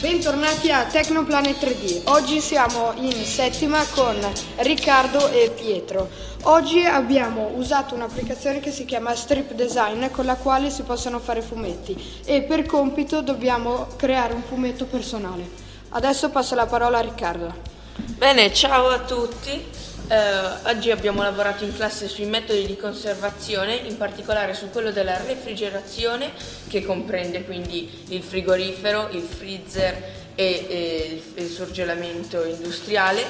Bentornati a Tecnoplanet 3D. Oggi siamo in settima con Riccardo e Pietro. Oggi abbiamo usato un'applicazione che si chiama Strip Design con la quale si possono fare fumetti e per compito dobbiamo creare un fumetto personale. Adesso passo la parola a Riccardo. Bene, ciao a tutti. Eh, oggi abbiamo lavorato in classe sui metodi di conservazione, in particolare su quello della refrigerazione, che comprende quindi il frigorifero, il freezer e, e il, il surgelamento industriale,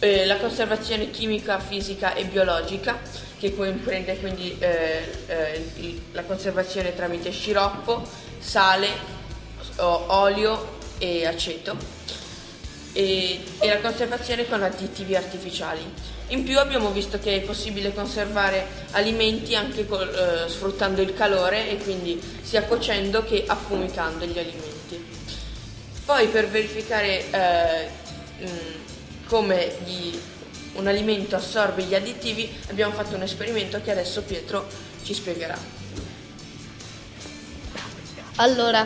eh, la conservazione chimica, fisica e biologica, che comprende quindi eh, eh la conservazione tramite sciroppo, sale, olio e aceto e, e la conservazione con additivi artificiali. In più abbiamo visto che è possibile conservare alimenti anche col, eh, sfruttando il calore e quindi sia cuocendo che affumicando gli alimenti. Poi per verificare eh, mh, come gli, un alimento assorbe gli additivi abbiamo fatto un esperimento che adesso Pietro ci spiegherà. Allora,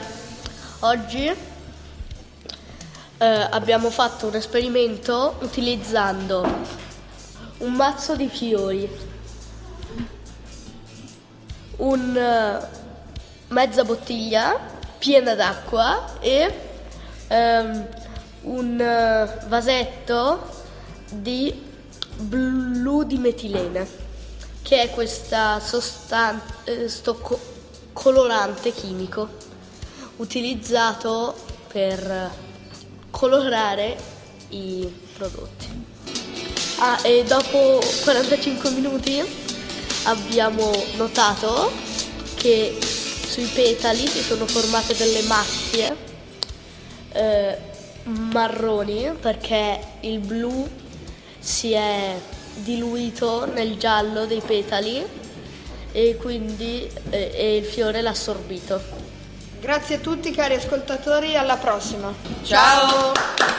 oggi eh, abbiamo fatto un esperimento utilizzando un mazzo di fiori, un, uh, mezza bottiglia piena d'acqua e um, un uh, vasetto di blu di metilene, che è questa sostanza, eh, co- colorante chimico utilizzato per colorare i prodotti. Ah, e dopo 45 minuti abbiamo notato che sui petali si sono formate delle macchie eh, marroni perché il blu si è diluito nel giallo dei petali e quindi eh, e il fiore l'ha assorbito. Grazie a tutti cari ascoltatori, alla prossima. Ciao.